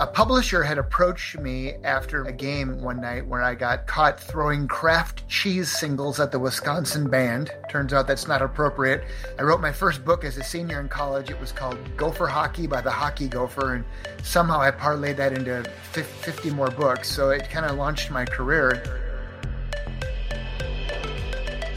A publisher had approached me after a game one night where I got caught throwing Kraft cheese singles at the Wisconsin band. Turns out that's not appropriate. I wrote my first book as a senior in college. It was called Gopher Hockey by the Hockey Gopher, and somehow I parlayed that into 50 more books. So it kind of launched my career.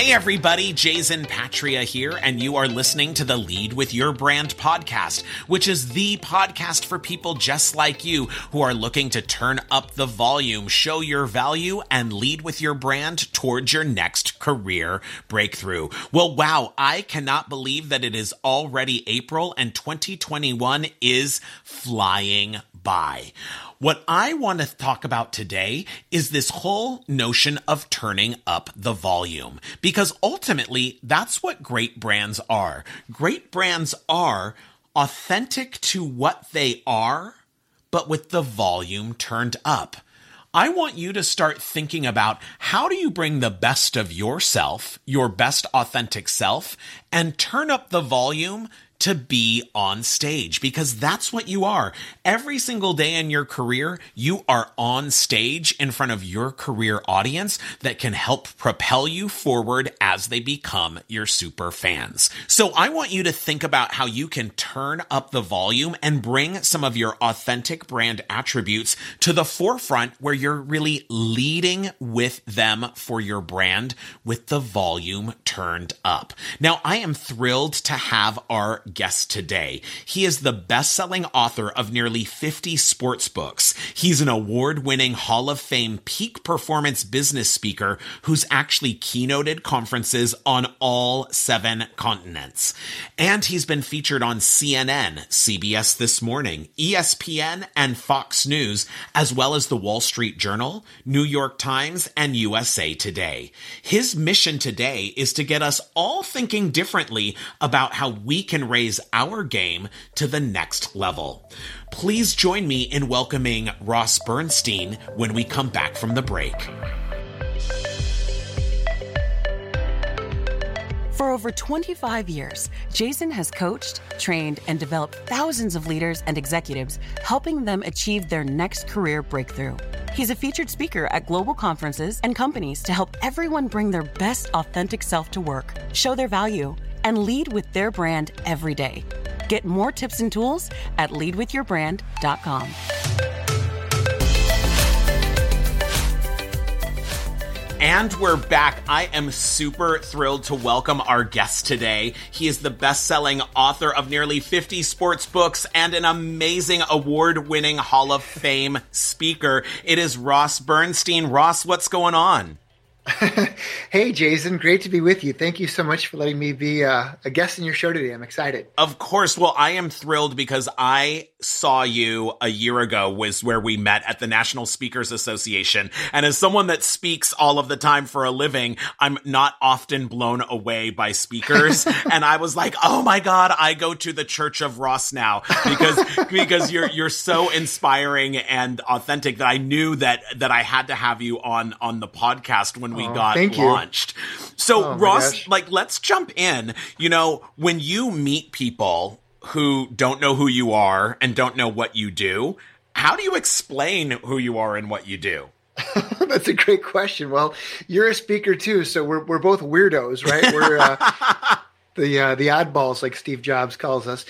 Hey everybody, Jason Patria here, and you are listening to the Lead with Your Brand podcast, which is the podcast for people just like you who are looking to turn up the volume, show your value, and lead with your brand towards your next career breakthrough. Well, wow, I cannot believe that it is already April and 2021 is flying by. What I want to talk about today is this whole notion of turning up the volume, because ultimately that's what great brands are. Great brands are authentic to what they are, but with the volume turned up. I want you to start thinking about how do you bring the best of yourself, your best authentic self, and turn up the volume to be on stage because that's what you are. Every single day in your career, you are on stage in front of your career audience that can help propel you forward as they become your super fans. So I want you to think about how you can turn up the volume and bring some of your authentic brand attributes to the forefront where you're really leading with them for your brand with the volume turned up. Now, I am thrilled to have our guest today. He is the best-selling author of nearly 50 sports books. He's an award-winning Hall of Fame peak performance business speaker who's actually keynoted conferences on all seven continents. And he's been featured on CNN, CBS This Morning, ESPN, and Fox News, as well as the Wall Street Journal, New York Times, and USA Today. His mission today is to get us all thinking differently about how we can raise raise our game to the next level. Please join me in welcoming Ross Bernstein when we come back from the break. For over 25 years, Jason has coached, trained, and developed thousands of leaders and executives, helping them achieve their next career breakthrough. He's a featured speaker at global conferences and companies to help everyone bring their best authentic self to work, show their value, and lead with their brand every day. Get more tips and tools at leadwithyourbrand.com. And we're back. I am super thrilled to welcome our guest today. He is the best selling author of nearly 50 sports books and an amazing award winning Hall of Fame speaker. It is Ross Bernstein. Ross, what's going on? hey, Jason, great to be with you. Thank you so much for letting me be uh, a guest in your show today. I'm excited. Of course. Well, I am thrilled because I saw you a year ago was where we met at the National Speakers Association. And as someone that speaks all of the time for a living, I'm not often blown away by speakers. and I was like, oh my God, I go to the Church of Ross now because, because you're, you're so inspiring and authentic that I knew that, that I had to have you on, on the podcast when we oh, got launched. You. So oh, Ross, like, let's jump in. You know, when you meet people who don't know who you are and don't know what you do, how do you explain who you are and what you do? That's a great question. Well, you're a speaker too, so we're we're both weirdos, right? We're uh, the uh, the oddballs, like Steve Jobs calls us.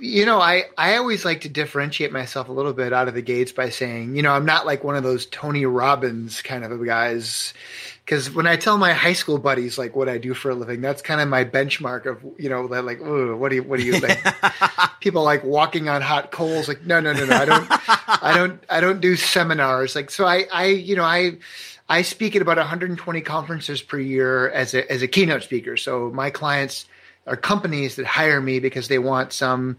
You know, I I always like to differentiate myself a little bit out of the gates by saying, you know, I'm not like one of those Tony Robbins kind of guys. Because when I tell my high school buddies like what I do for a living, that's kind of my benchmark of you know they're like, what do you what do you think? People like walking on hot coals. Like, no, no, no, no. I don't, I don't, I don't do seminars. Like, so I, I, you know, I I speak at about 120 conferences per year as a as a keynote speaker. So my clients are companies that hire me because they want some,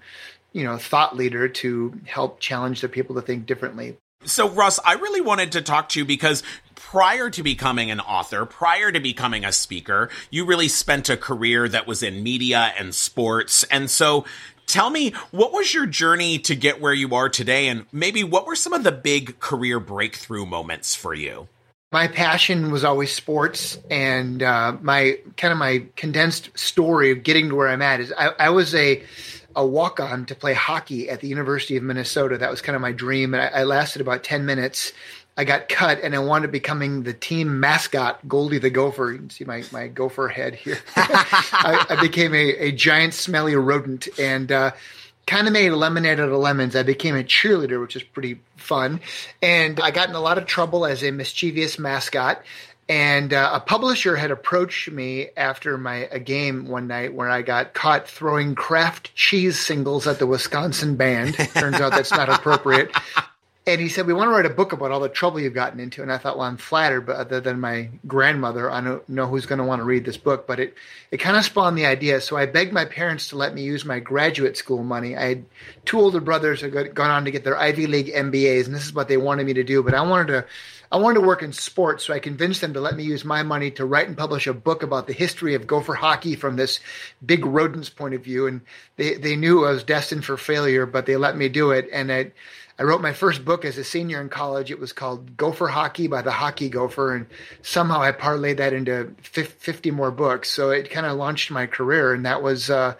you know, thought leader to help challenge the people to think differently. So Russ, I really wanted to talk to you because prior to becoming an author, prior to becoming a speaker, you really spent a career that was in media and sports. And so Tell me, what was your journey to get where you are today? And maybe what were some of the big career breakthrough moments for you? My passion was always sports and uh, my kind of my condensed story of getting to where i'm at is i, I was a a walk on to play hockey at the university of minnesota. That was kind of my dream and I, I, lasted about 10 minutes. I got cut and i wound up becoming the team mascot goldie the gopher. You can see my, my gopher head here. I, I, became a, a giant smelly rodent and uh, kind of made lemonade out of lemons. I became a cheerleader, which is pretty fun. And I got in a lot of trouble as a mischievous mascot. And uh, a publisher had approached me after my a game one night where I got caught throwing Kraft cheese singles at the Wisconsin band. Turns out that's not appropriate and he said, "We want to write a book about all the trouble you've gotten into." And I thought, well, I'm flattered, but other than my grandmother, I don't know who's going to want to read this book. But it it kind of spawned the idea. So I begged my parents to let me use my graduate school money. I had two older brothers who had gone on to get their Ivy League MBAs, and this is what they wanted me to do. But I wanted to. I wanted to work in sports, so I convinced them to let me use my money to write and publish a book about the history of Gopher hockey from this big rodent's point of view. And they, they knew I was destined for failure, but they let me do it. And I, I wrote my first book as a senior in college. It was called Gopher Hockey by the Hockey Gopher, and somehow I parlayed that into 50 more books. So it kind of launched my career, and that was. Uh,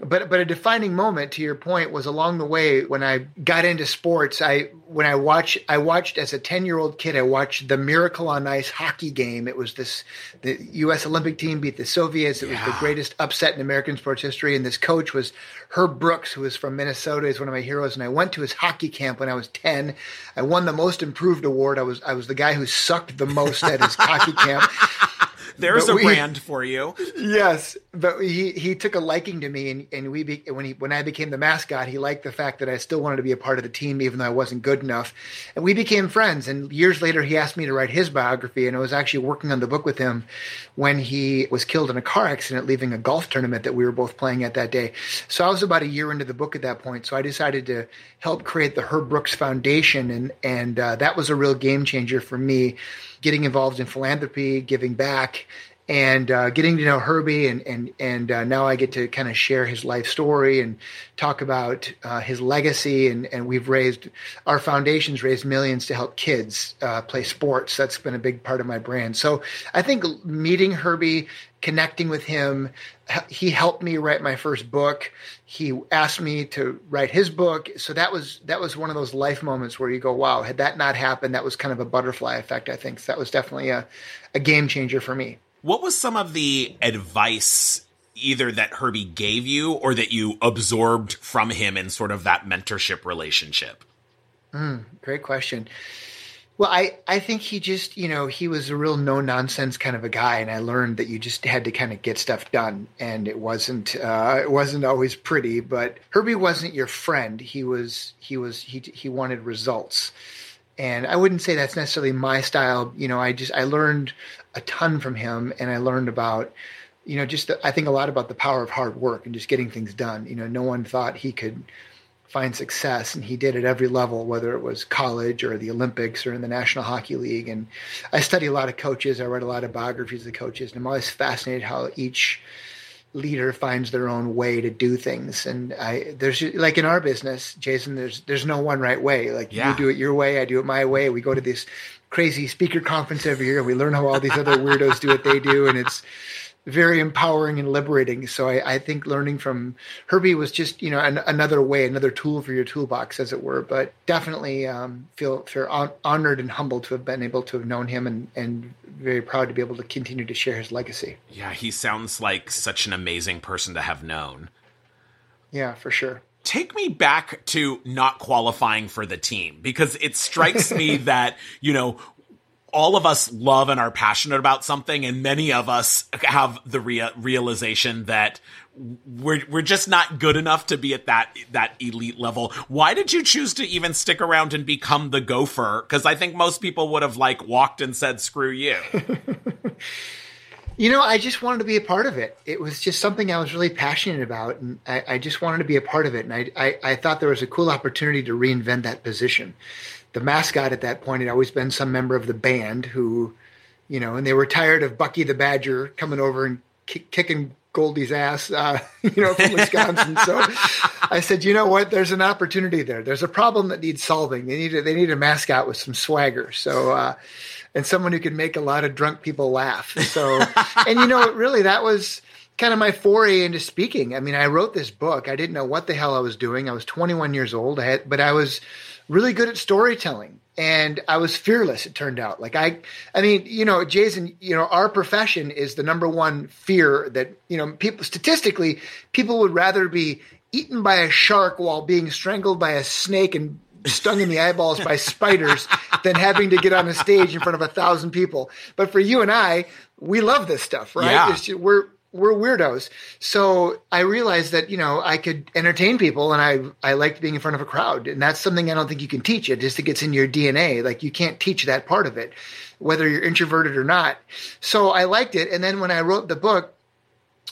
but but a defining moment to your point was along the way when I got into sports. I when I watched I watched as a ten year old kid. I watched the Miracle on Ice hockey game. It was this the U.S. Olympic team beat the Soviets. It was the greatest upset in American sports history. And this coach was Herb Brooks, who was from Minnesota. He's one of my heroes. And I went to his hockey camp when I was ten. I won the most improved award. I was I was the guy who sucked the most at his hockey camp. There's but a we, brand for you. Yes, but he he took a liking to me, and and we be, when he when I became the mascot, he liked the fact that I still wanted to be a part of the team, even though I wasn't good enough, and we became friends. And years later, he asked me to write his biography, and I was actually working on the book with him when he was killed in a car accident leaving a golf tournament that we were both playing at that day. So I was about a year into the book at that point. So I decided to help create the Herb Brooks Foundation, and and uh, that was a real game changer for me getting involved in philanthropy, giving back, and uh, getting to know Herbie, and and and uh, now I get to kind of share his life story and talk about uh, his legacy. And and we've raised our foundations raised millions to help kids uh, play sports. That's been a big part of my brand. So I think meeting Herbie, connecting with him, he helped me write my first book. He asked me to write his book. So that was that was one of those life moments where you go, wow, had that not happened, that was kind of a butterfly effect. I think so that was definitely a, a game changer for me. What was some of the advice either that Herbie gave you or that you absorbed from him in sort of that mentorship relationship? Mm, great question. Well, I, I think he just, you know, he was a real no nonsense kind of a guy, and I learned that you just had to kind of get stuff done, and it wasn't uh, it wasn't always pretty. But Herbie wasn't your friend. He was he was he he wanted results, and I wouldn't say that's necessarily my style. You know, I just I learned a ton from him, and I learned about, you know, just the, I think a lot about the power of hard work and just getting things done. You know, no one thought he could find success, and he did at every level, whether it was college or the Olympics or in the National Hockey League. And I study a lot of coaches. I read a lot of biographies of coaches, and I'm always fascinated how each leader finds their own way to do things and i there's like in our business jason there's there's no one right way like yeah. you do it your way i do it my way we go to this crazy speaker conference every year. and We learn how all these other weirdos do what they do, and it's very empowering and liberating. So I, I think learning from Herbie was just you know an, another way, another tool for your toolbox, as it were. But definitely um, feel feel honored and humbled to have been able to have known him, and and very proud to be able to continue to share his legacy. Yeah, he sounds like such an amazing person to have known. Yeah, for sure take me back to not qualifying for the team because it strikes me that, you know, all of us love and are passionate about something and many of us have the rea- realization that we're we're just not good enough to be at that that elite level. Why did you choose to even stick around and become the gopher? Cuz I think most people would have like walked and said screw you. you know, I just wanted to be a part of it. It was just something I was really passionate about and I, I just wanted to be a part of it and I, I I thought there was a cool opportunity to reinvent that position the mascot at that point had always been some member of the band who, you know, and they were tired of Bucky the Badger coming over and kick, kicking Goldie's ass, uh, you know, from Wisconsin. so I said, you know what? There's an opportunity there. There's a problem that needs solving. They need a, they need a mascot with some swagger. So, uh, and someone who can make a lot of drunk people laugh. So, and you know, really, that was kind of my foray into speaking. I mean, I wrote this book. I didn't know what the hell I was doing. I was 21 years old, I had, but I was really good at storytelling and I was fearless. It turned out, like I, I mean, you know, Jason, you know, our profession is the number one fear that you know people statistically people would rather be eaten by a shark while being strangled by a snake and stung in the eyeballs by spiders than having to get on a stage in front of a thousand people. But for you and I, we love this stuff, right? Yeah. Just, we're we're weirdos. So I realized that, you know, I could entertain people and I, I liked being in front of a crowd. And that's something I don't think you can teach. It just it gets in your DNA. Like you can't teach that part of it, whether you're introverted or not. So I liked it. And then when I wrote the book,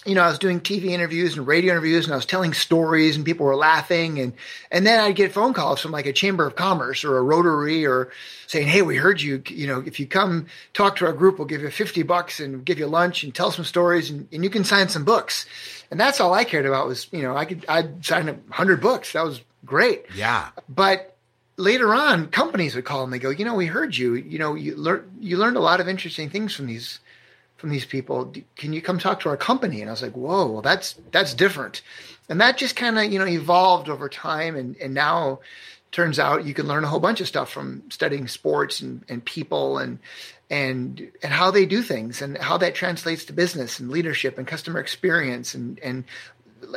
you know, I was doing TV interviews and radio interviews and I was telling stories and people were laughing and and then I'd get phone calls from like a chamber of commerce or a rotary or saying, "Hey, we heard you, you know, if you come talk to our group, we'll give you 50 bucks and give you lunch and tell some stories and, and you can sign some books." And that's all I cared about was, you know, I could I'd sign 100 books. That was great. Yeah. But later on, companies would call and they go, "You know, we heard you. You know, you learned you learned a lot of interesting things from these from these people. Can you come talk to our company? And I was like, whoa, well, that's that's different. And that just kind of you know evolved over time, and and now turns out you can learn a whole bunch of stuff from studying sports and, and people and and and how they do things and how that translates to business and leadership and customer experience and and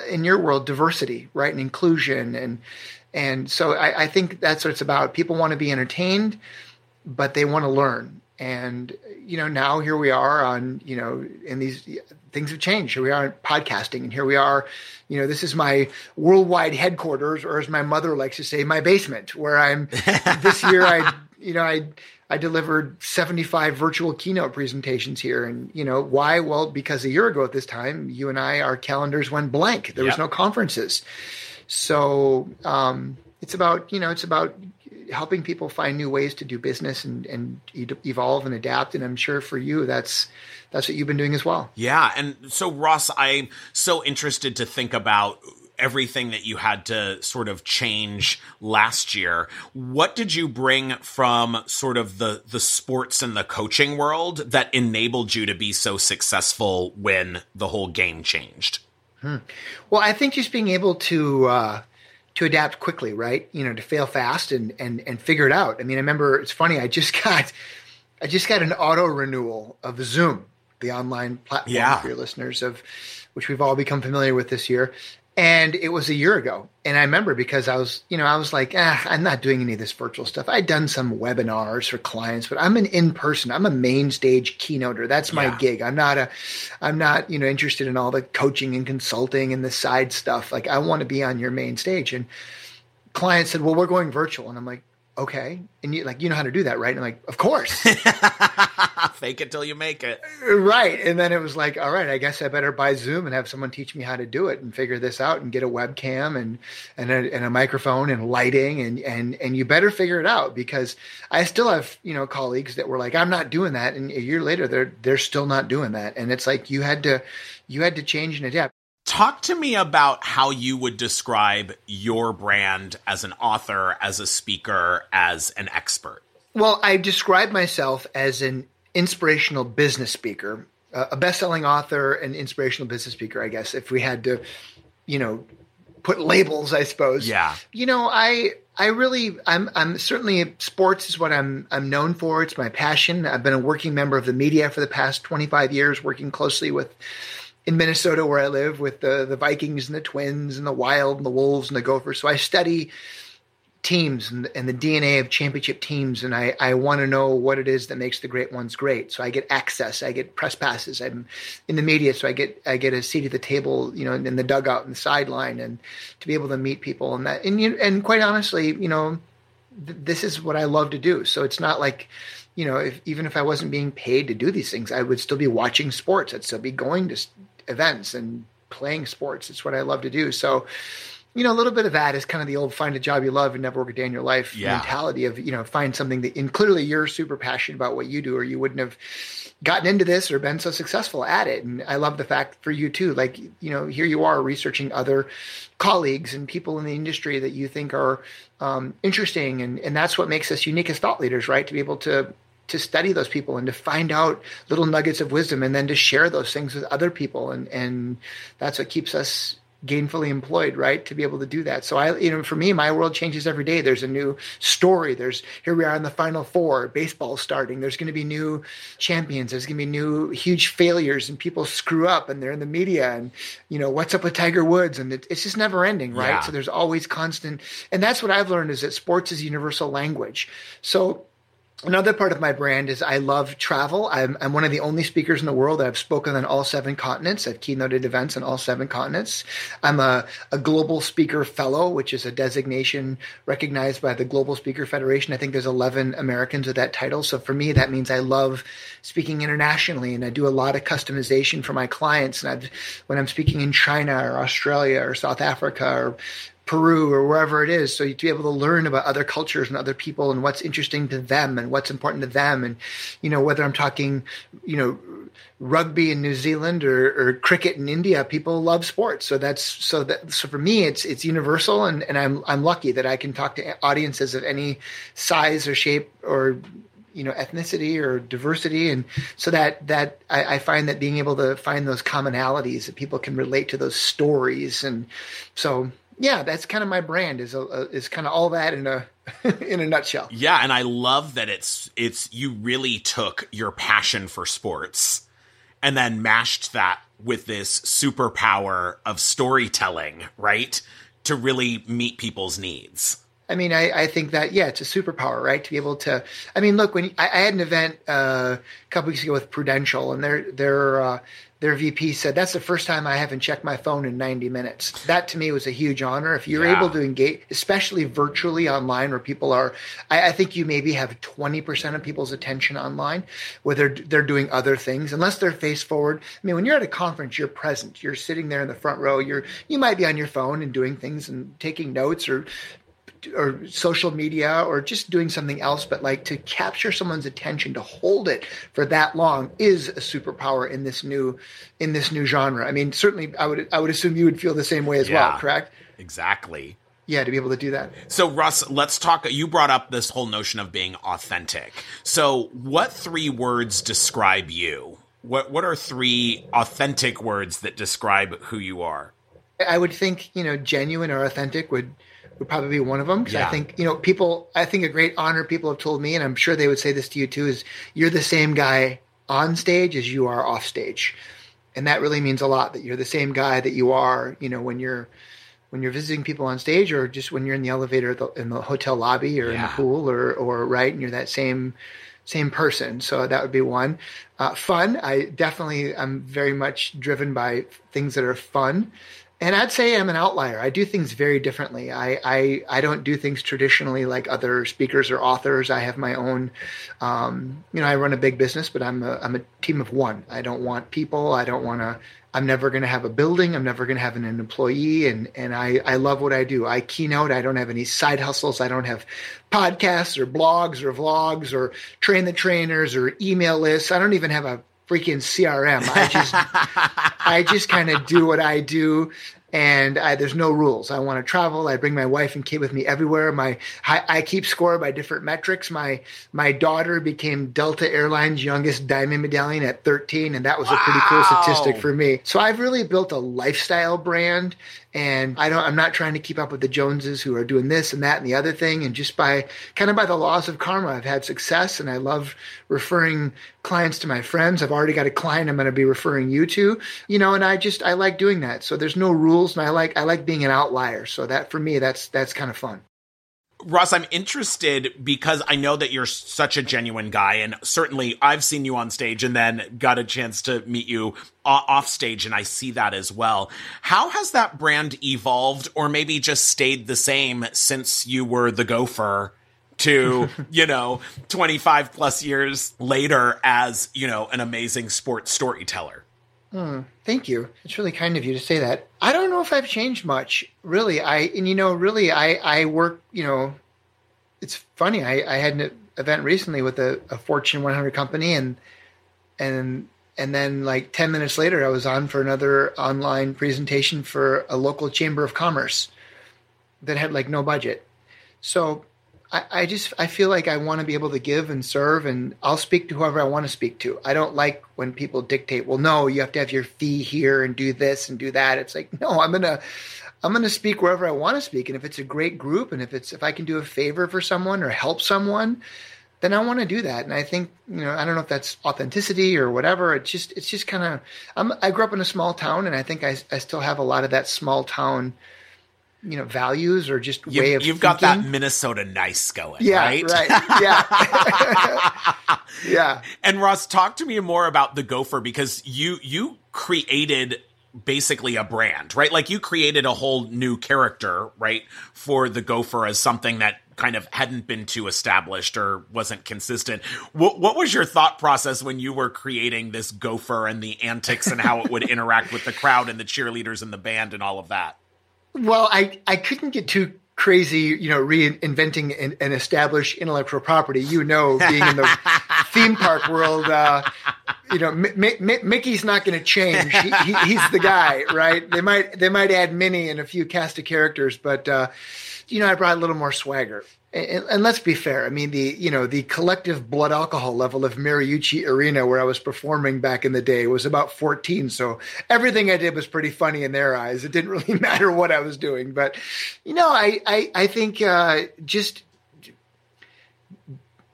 in your world diversity right and inclusion and and so I, I think that's what it's about people want to be entertained but they want to learn and you know now here we are on you know in these things have changed. Here we are podcasting and here we are you know this is my worldwide headquarters or as my mother likes to say my basement where i'm this year i you know i i delivered 75 virtual keynote presentations here. And you know why? Well because a year ago at this time you and i our calendars went blank. There yep. was no conferences. So um it's about you know it's about helping people find new ways to do business and, and evolve and adapt. And I'm sure for you, that's that's what you've been doing as well. Yeah. And so, Ross, I'm so interested to think about everything that you had to sort of change last year. What did you bring from sort of the the sports and the coaching world that enabled you to be so successful when the whole game changed? Hmm. Well, I think just being able to uh, to adapt quickly, right? You know, to fail fast and and and figure it out. I mean, I remember it's funny. I just got I just got an auto renewal of Zoom, the online platform yeah. for your listeners of which we've all become familiar with this year and it was a year ago. And i remember because i was you know i was like ah, i'm not doing any of this virtual stuff. I'd done some webinars for clients but i'm an in-person i'm a main stage keynoter. That's my yeah. gig. I'm not a i'm not you know interested in all the coaching and consulting and the side stuff. Like i want to be on your main stage. And clients said well we're going virtual. And i'm like okay. And you like, you know how to do that, right? And I'm like, of course. Fake it till you make it. Right. And then it was like, all right, I guess I better buy Zoom and have someone teach me how to do it and figure this out and get a webcam and, and a, and a microphone and lighting and, and, and you better figure it out because I still have, you know, colleagues that were like, I'm not doing that. And a year later, they're, they're still not doing that. And it's like, you had to, you had to change and adapt. Talk to me about how you would describe your brand as an author, as a speaker, as an expert. Well, I describe myself as an inspirational business speaker a best-selling author and inspirational business speaker, I guess, if we had to, you know, put labels, I suppose. Yeah. You know, I I really I'm I'm certainly sports is what I'm I'm known for. It's my passion. I've been a working member of the media for the past 25 years, working closely with in Minnesota where I live with the the Vikings and the Twins and the Wild and the Wolves and the Gophers. So I study teams and, and the DNA of championship teams, and I, I want to know what it is that makes the great ones great. So I get access, I get press passes. I'm in the media, so I get I get a seat at the table, you know, in the dugout and the sideline, and to be able to meet people and that. And you, and quite honestly, you know, th- this is what I love to do. So it's not like you know, if, even if I wasn't being paid to do these things, I would still be watching sports. I'd still be going to events and playing sports. It's what I love to do. So, you know, a little bit of that is kind of the old find a job you love and never work a day in your life Yeah. mentality of, you know, find something that, and clearly you're super passionate about what you do, or you wouldn't have gotten into this or been so successful at it. And I love the fact for you too, like, you know, here you are researching other colleagues and people in the industry that you think are um, interesting. And, and that's what makes us unique as thought leaders, right? To be able to, to study those people and to find out little nuggets of wisdom and then to share those things with other people. And, and that's what keeps us gainfully employed, right? To be able to do that. So I, you know, for me, my world changes every day. There's a new story. There's here we are in the final four, baseball starting. There's going to be new champions. There's going to be new huge failures and people screw up and they're in the media and, you know, what's up with Tiger Woods? And it, it's just never ending, right? Yeah. So there's always constant. And that's what I've learned is that sports is universal language. So Another part of my brand is I love travel. I'm, I'm one of the only speakers in the world that have spoken on all seven continents. I've keynoted events on all seven continents. I'm a, a global speaker fellow, which is a designation recognized by the Global Speaker Federation. I think there's 11 Americans with that title. So for me, that means I love speaking internationally and I do a lot of customization for my clients. And I've, when I'm speaking in China or Australia or South Africa or Peru or wherever it is. So you to be able to learn about other cultures and other people and what's interesting to them and what's important to them. And, you know, whether I'm talking, you know, rugby in New Zealand or, or cricket in India, people love sports. So that's, so that, so for me, it's, it's universal. And, and I'm, I'm lucky that I can talk to audiences of any size or shape or, you know ethnicity or diversity and so that that I, I, find that being able to find those commonalities that people can relate to those stories and so yeah that's kind of my brand is a, is kind of all that in a in a nutshell Yeah, and I love that it's it's you really took your passion for sports and then mashed that with this superpower of storytelling, right? To really meet people's needs. I mean, I, I think that yeah, it's a superpower, right? To be able to. I mean, look, when I, I had an event uh, a couple weeks ago with Prudential, and their their uh, their VP said that's the first time I haven't checked my phone in 90 minutes. That to me was a huge honor. If you're Yeah. able to engage, especially virtually online, where people are, I, I think you maybe have 20% of people's attention online, where they're they're doing other things, unless they're face forward. I mean, when you're at a conference, you're present. You're sitting there in the front row. You're you might be on your phone and doing things and taking notes or or social media or just doing something else but like to capture someone's attention to hold it for that long is a superpower in this new in this new genre i mean certainly i would i would assume you would feel the same way as Yeah. well correct Exactly. yeah to be able to do that So Russ, let's talk you brought up this whole notion of being authentic. So, what three words describe you? What what are three authentic words that describe who you are? i would think you know genuine or authentic would would probably be one of them. Because Yeah. i think you know people i think a great honor people have told me and i'm sure they would say this to you too is you're the same guy on stage as you are off stage. And that really means a lot that you're the same guy that you are you know when you're when you're visiting people on stage or just when you're in the elevator the, in the hotel lobby or in the pool or or right and you're that same same person. So that would be one. Uh, fun i definitely i'm very much driven by things that are fun and I'd say I'm an outlier. I do things very differently. I, I, I don't do things traditionally like other speakers or authors. I have my own, um, you know, I run a big business, but I'm a, I'm a team of one. I don't want people. I don't want to, I'm never going to have a building. I'm never going to have an, an employee. And, and I, I love what I do. I keynote. I don't have any side hustles. I don't have podcasts or blogs or vlogs or train the trainers or email lists. I don't even have a freaking CRM. I just, I just kind of do what I do. and I, there's no rules. I want to travel. I bring my wife and kid with me everywhere. My I, I, keep score by different metrics. My my daughter became Delta Airlines youngest diamond medallion at 13, and that was wow. a pretty cool statistic for me. So I've really built a lifestyle brand and I don't I'm not trying to keep up with the Joneses who are doing this and that and the other thing. And just by kind of by the laws of karma I've had success and I love referring clients to my friends. I've already got a client I'm going to be referring you to you know and I just I like doing that. So there's no rules and I like I like being an outlier. So that for me that's that's kind of fun Ross, I'm interested because I know that you're such a genuine guy, and certainly I've seen you on stage and then got a chance to meet you off stage, and I see that as well. How has that brand evolved, or maybe just stayed the same since you were the gopher? to you know 25 plus years later as you know an amazing sports storyteller Hmm, thank you. It's really kind of you to say that. I don't know if I've changed much, really. I and you know, really, I I work. You know, it's funny. I I had an event recently with a, a Fortune 100 company, and and and then like 10 minutes later, I was on for another online presentation for a local chamber of commerce that had like no budget. So I, I just I feel like I want to be able to give and serve, and I'll speak to whoever I want to speak to. I don't like when people dictate. Well, no, you have to have your fee here and do this and do that. It's like no, I'm gonna I'm gonna speak wherever I want to speak, and if it's a great group, and if it's if I can do a favor for someone or help someone, then I want to do that. And I think you know I don't know if that's authenticity or whatever. It's just it's just kind of I grew up in a small town, and I think I I still have a lot of that small town you know values or just you, way of you've thinking. got that minnesota nice going yeah right, right. yeah yeah and ross talk to me more about the gopher because you you created basically a brand right like you created a whole new character right for the gopher as something that kind of hadn't been too established or wasn't consistent. What, what, was your thought process when you were creating this gopher and the antics and how it would interact with the crowd and the cheerleaders and the band and all of that? Well, I, I couldn't get too crazy, you know, reinventing an, an established intellectual property. You know, being in the theme park world, uh, you know, M- M- Mickey's not going to change. He, he, he's the guy, right? They might they might add Minnie and a few cast of characters, but uh, you know, I brought a little more swagger and, and, let's be fair. I mean, the you know the collective blood alcohol level of Mariucci Arena, where I was performing back in the day, was about 14. So everything I did was pretty funny in their eyes. It didn't really matter what I was doing, but you know, I I, I think uh, just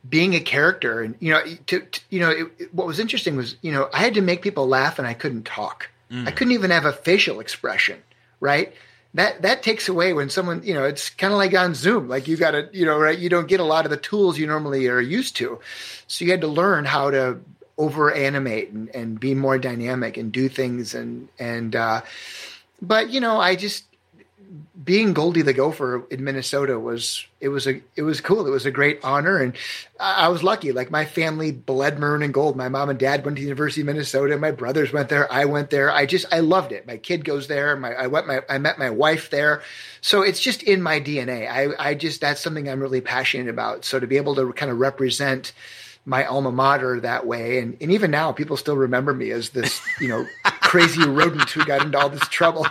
being a character, and you know, to, to you know, it, it, what was interesting was you know I had to make people laugh, and I couldn't talk. Mm. I couldn't even have a facial expression, right? That that takes away when someone you know it's kind of like on zoom like you got to you know right you don't get a lot of the tools you normally are used to. So you had to learn how to over animate and, and be more dynamic and do things and and uh but you know i just being Goldie the Gopher in Minnesota was it was a it was cool. It was a great honor, and I, was lucky. Like my family bled maroon and gold. My mom and dad went to the University of Minnesota. My brothers went there. I went there. I just I loved it. My kid goes there. My I went my I met my wife there. So it's just in my DNA. I I just that's something I'm really passionate about. So to be able to kind of represent my alma mater that way. And, and even now, people still remember me as this, you know, crazy rodent who got into all this trouble.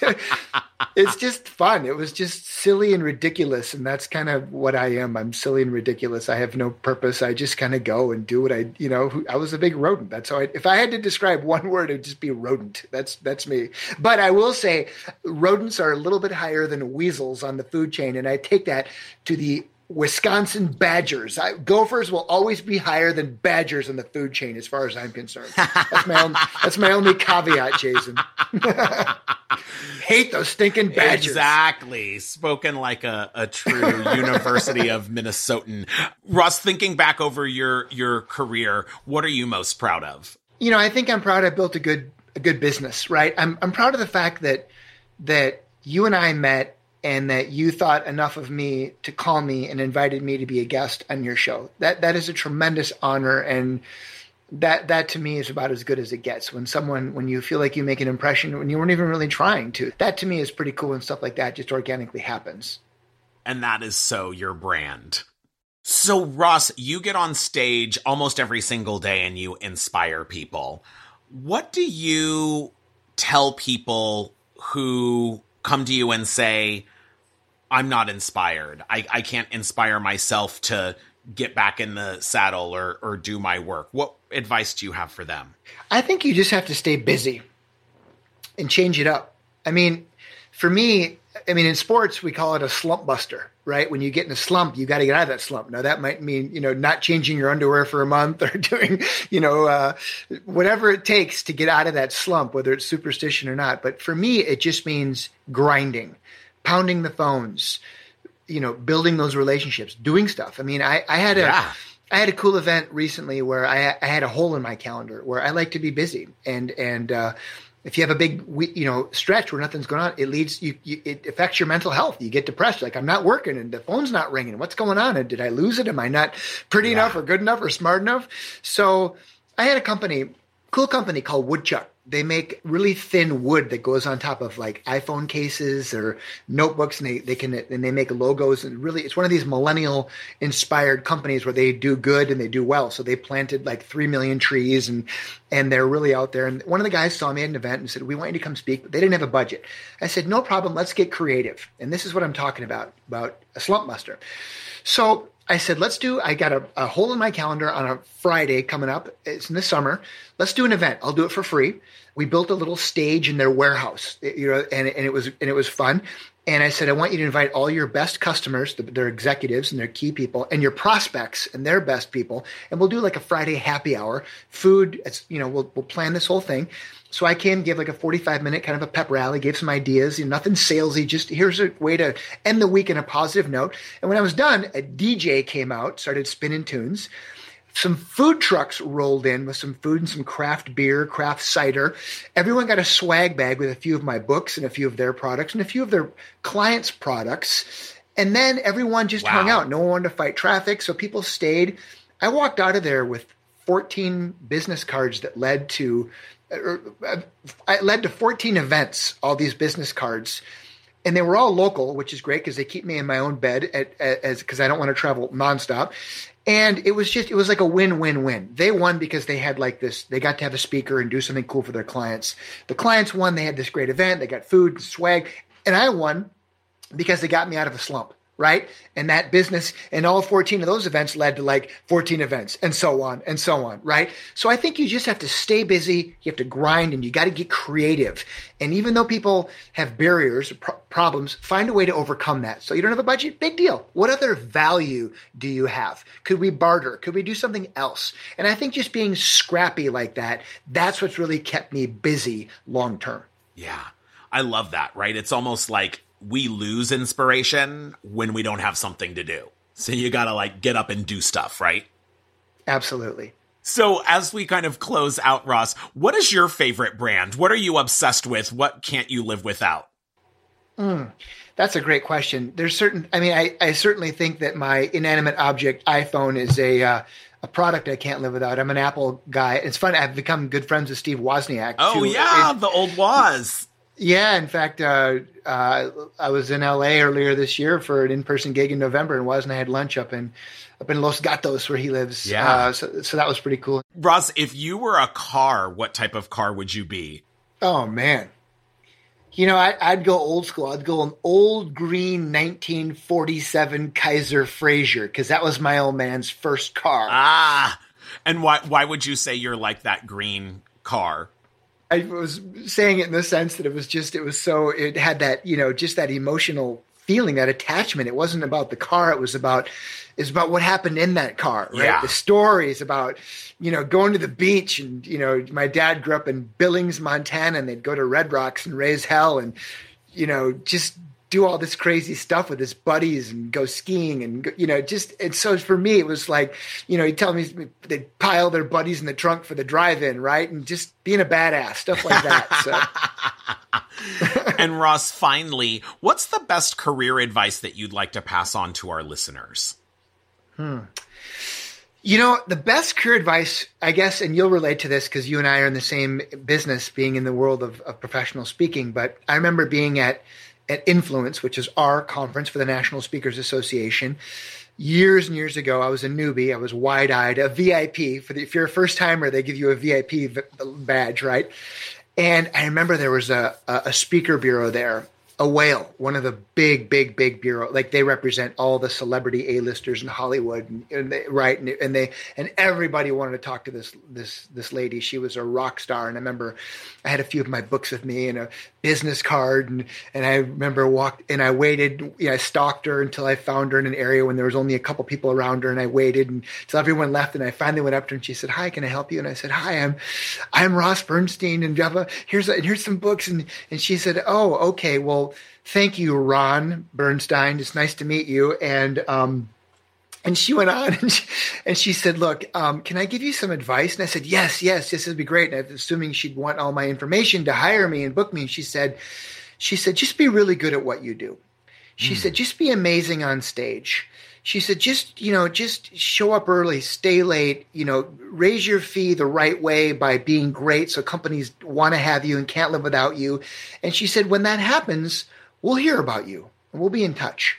it's just fun. It was just silly and ridiculous. And that's kind of what I am. I'm silly and ridiculous. I have no purpose. I just kind of go and do what I, you know, I was a big rodent. That's how I, if I had to describe one word, it'd just be rodent. That's, that's me. But I will say rodents are a little bit higher than weasels on the food chain. And I take that to the Wisconsin Badgers. I, Gophers will always be higher than Badgers in the food chain, as far as I'm concerned. That's my only, that's my only caveat, Jason. Hate those stinking Badgers. Exactly. Spoken like a, a true University of Minnesotan. Russ, thinking back over your your career, what are you most proud of? You know, I think I'm proud I built a good a good business. Right. I'm I'm proud of the fact that that you and I met and that you thought enough of me to call me and invited me to be a guest on your show. That that is a tremendous honor and that that to me is about as good as it gets. When someone when you feel like you make an impression when you weren't even really trying to. That to me is pretty cool and stuff like that just organically happens. And that is so your brand. So Ross, you get on stage almost every single day and you inspire people. What do you tell people who come to you and say, I'm not inspired. I, I can't inspire myself to get back in the saddle or, or do my work. What advice do you have for them? I think you just have to stay busy and change it up. I mean, for me, I mean, in sports, we call it a slump buster, right? When you get in a slump, you got to get out of that slump. Now, that might mean, you know, not changing your underwear for a month or doing, you know, uh, whatever it takes to get out of that slump, whether it's superstition or not. But for me, it just means grinding, pounding the phones, you know, building those relationships, doing stuff. I mean, I, I had a. Yeah. I had a cool event recently where I, I had a hole in my calendar where I like to be busy and and uh, if you have a big you know stretch where nothing's going on it leads you, you, it affects your mental health. You get depressed. Like i'm not working and the phone's not ringing. What's going on? And did i lose it? Am i not pretty yeah. enough or good enough or smart enough? So i had a company cool company called woodchuck they make really thin wood that goes on top of like iPhone cases or notebooks, and they, they can and they make logos. And really, it's one of these millennial inspired companies where they do good and they do well. So they planted like three million trees, and and they're really out there. And one of the guys saw me at an event and said, "We want you to come speak," but they didn't have a budget. I said, "No problem. Let's get creative." And this is what I'm talking about about a slump buster. So I said, let's do, I got a, a, hole in my calendar on a Friday coming up. It's in the summer. Let's do an event. I'll do it for free. We built a little stage in their warehouse, you know, and, and it was, and it was fun. And I said, I want you to invite all your best customers, their executives and their key people, and your prospects and their best people. And we'll do like a Friday happy hour, food. It's, you know, we'll, we'll plan this whole thing. So I came, give like a 45 minute kind of a pep rally, gave some ideas, you know, nothing salesy, just here's a way to end the week in a positive note. And when I was done, a DJ came out, started spinning tunes. Some food trucks rolled in with some food and some craft beer, craft cider. Everyone got a swag bag with a few of my books and a few of their products and a few of their clients' products. And then everyone just wow. hung out. No one wanted to fight traffic. So people stayed. I walked out of there with 14 business cards that led to er, uh, it led to 14 events, all these business cards. And they were all local, which is great because they keep me in my own bed at, at, as because I don't want to travel nonstop. And it was just it was like a win-win-win. They won because they had like this. They got to have a speaker and do something cool for their clients. The clients won. They had this great event. They got food, and swag, and I won because they got me out of a slump right? And that business and all 14 of those events led to like 14 events and so on and so on, right? So I think you just have to stay busy, you have to grind and you got to get creative. And even though people have barriers, pro- problems, find a way to overcome that. So you don't have a budget, big deal. What other value do you have? Could we barter? Could we do something else? And I think just being scrappy like that, that's what's really kept me busy long term. Yeah. I love that, right? It's almost like we lose inspiration when we don't have something to do. So you got to like get up and do stuff, right? Absolutely. So as we kind of close out, Ross, what is your favorite brand? What are you obsessed with? What can't you live without? Mm, that's a great question. There's certain, I mean, I, I certainly think that my inanimate object iPhone is a, uh, a product I can't live without. I'm an Apple guy. It's fun. I've become good friends with Steve Wozniak. Oh too. yeah, it, the old Woz. Yeah, in fact, uh, uh, I was in LA earlier this year for an in-person gig in November, and was and I had lunch up in up in Los Gatos where he lives. Yeah, uh, so so that was pretty cool. Ross, if you were a car, what type of car would you be? Oh man, you know I, would go old school. I'd go an old green 1947 Kaiser Frazer because that was my old man's first car. Ah, and why why would you say you're like that green car? I was saying it in the sense that it was just it was so it had that you know just that emotional feeling that attachment. It wasn't about the car. It was about is about what happened in that car, right? Yeah. The stories about you know going to the beach and you know my dad grew up in Billings, Montana, and they'd go to Red Rocks and raise hell and you know just do all this crazy stuff with his buddies and go skiing and you know just and so for me it was like you know he tell me they pile their buddies in the trunk for the drive-in right? And just being a badass stuff like that so. And ross finally what's the best career advice that you'd like to pass on to our listeners? Hmm. You know, the best career advice, I guess, and you'll relate to this because you and I are in the same business, being in the world of, of professional speaking. But I remember being at at Influence, which is our conference for the National Speakers Association. Years and years ago, I was a newbie. I was wide eyed, a VIP. For the, if you're a first timer, they give you a VIP badge, right? And I remember there was a, a speaker bureau there a whale, one of the big, big, big bureau. Like they represent all the celebrity A-listers in Hollywood, and, and they, right, and, and, they and everybody wanted to talk to this this this lady. She was a rock star, and I remember I had a few of my books with me and a business card, and and I remember walked and I waited. You know, I stalked her until I found her in an area when there was only a couple people around her, and I waited until everyone left, and I finally went up to her and she said, "Hi, can I help you?" And I said, "Hi, I'm I'm Ross Bernstein, and Java. Here's a, here's some books," and and she said, "Oh, okay, well." thank you, Ron Bernstein. It's nice to meet you. And, um, and she went on and she, and she said, look, um, can I give you some advice? And I said, yes, yes, this would be great. And I was assuming she'd want all my information to hire me and book me. And she said, she said, just be really good at what you do. She mm. said, just be amazing on stage. She said, just, you know, just show up early, stay late, you know, raise your fee the right way by being great so companies want to have you and can't live without you. And she said, when that happens, we'll hear about you and we'll be in touch.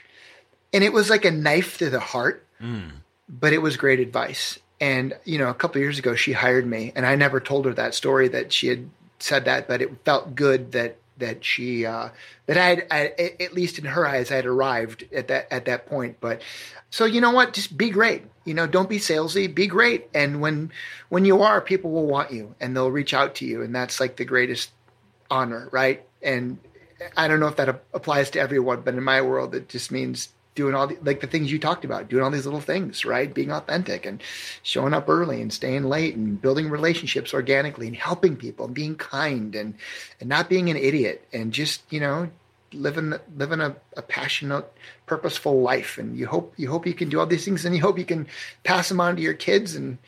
And it was like a knife to the heart, mm. but it was great advice. And, you know, a couple years ago, she hired me and I never told her that story that she had said that, but it felt good that, that she, uh, that I had, I, at least in her eyes, I had arrived at that, at that point. But so, you know what? Just be great. You know, don't be salesy, be great. And when, when you are, people will want you and they'll reach out to you. And that's like the greatest honor, right? And I don't know if that applies to everyone, but in my world, it just means doing all the, like the things you talked about, doing all these little things, right? Being authentic and showing up early and staying late and building relationships organically and helping people and being kind and and not being an idiot and just you know living living a, a passionate, purposeful life. And you hope you hope you can do all these things and you hope you can pass them on to your kids and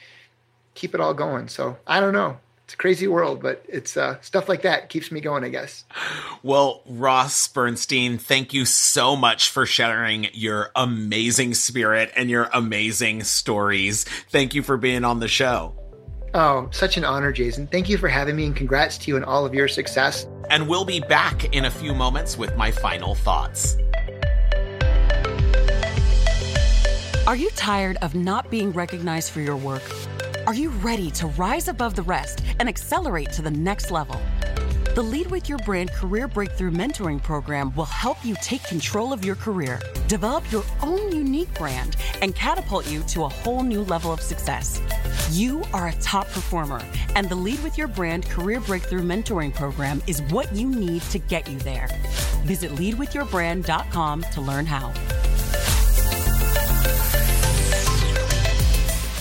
keep it all going. So I don't know it's a crazy world, but it's uh, stuff like that keeps me going, I guess. Well, Ross Bernstein, thank you so much for sharing your amazing spirit and your amazing stories. Thank you for being on the show. Oh, such an honor, Jason. Thank you for having me, and congrats to you and all of your success. And we'll be back in a few moments with my final thoughts. Are you tired of not being recognized for your work? Are you ready to rise above the rest and accelerate to the next level? The Lead with Your Brand Career Breakthrough Mentoring Program will help you take control of your career, develop your own unique brand, and catapult you to a whole new level of success. You are a top performer, and the Lead with Your Brand Career Breakthrough Mentoring Program is what you need to get you there. Visit leadwithyourbrand.com to learn how.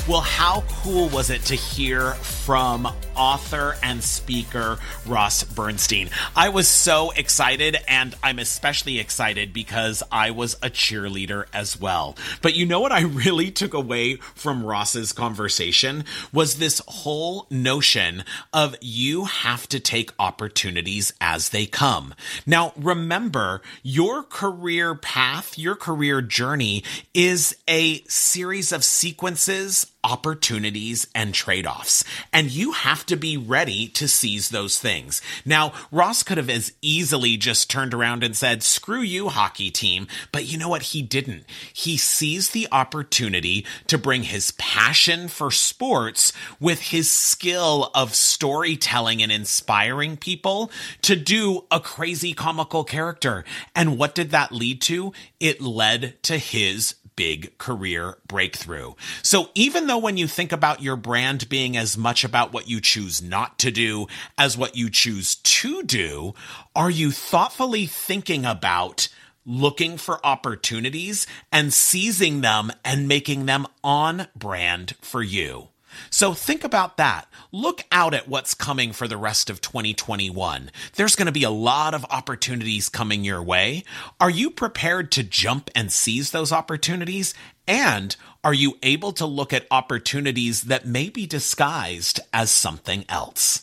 Well, how cool was it to hear from author and speaker Ross Bernstein? I was so excited, and I'm especially excited because I was a cheerleader as well. But you know what I really took away from Ross's conversation was this whole notion of you have to take opportunities as they come. Now, remember, your career path, your career journey is a series of sequences opportunities and trade offs. And you have to be ready to seize those things. Now, Ross could have as easily just turned around and said, screw you, hockey team. But you know what? He didn't. He seized the opportunity to bring his passion for sports with his skill of storytelling and inspiring people to do a crazy comical character. And what did that lead to? It led to his big career breakthrough. So even though when you think about your brand being as much about what you choose not to do as what you choose to do, are you thoughtfully thinking about looking for opportunities and seizing them and making them on brand for you? So think about that. Look out at what's coming for the rest of 2021. There's going to be a lot of opportunities coming your way. Are you prepared to jump and seize those opportunities? And are you able to look at opportunities that may be disguised as something else?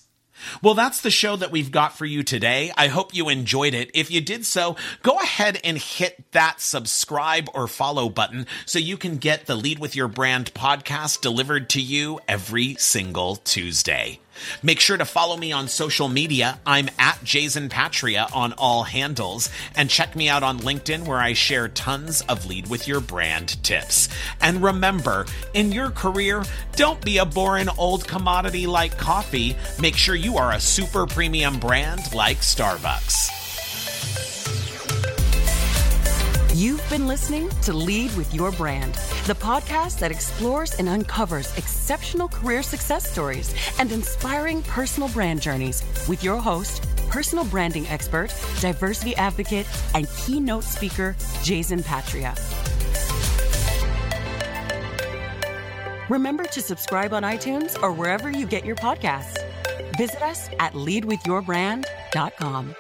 Well, that's the show that we've got for you today. I hope you enjoyed it. If you did so, go ahead and hit that subscribe or follow button so you can get the Lead with Your Brand podcast delivered to you every single Tuesday. Make sure to follow me on social media. I'm at Jason Patira on all handles. And check me out on LinkedIn where I share tons of lead with your brand tips. And remember, in your career, don't be a boring old commodity like coffee. Make sure you are a super premium brand like Starbucks. You've been listening to Lead with Your Brand, the podcast that explores and uncovers exceptional career success stories and inspiring personal brand journeys with your host, personal branding expert, diversity advocate, and keynote speaker, Jason Patira. Remember to subscribe on iTunes or wherever you get your podcasts. Visit us at leadwithyourbrand.com.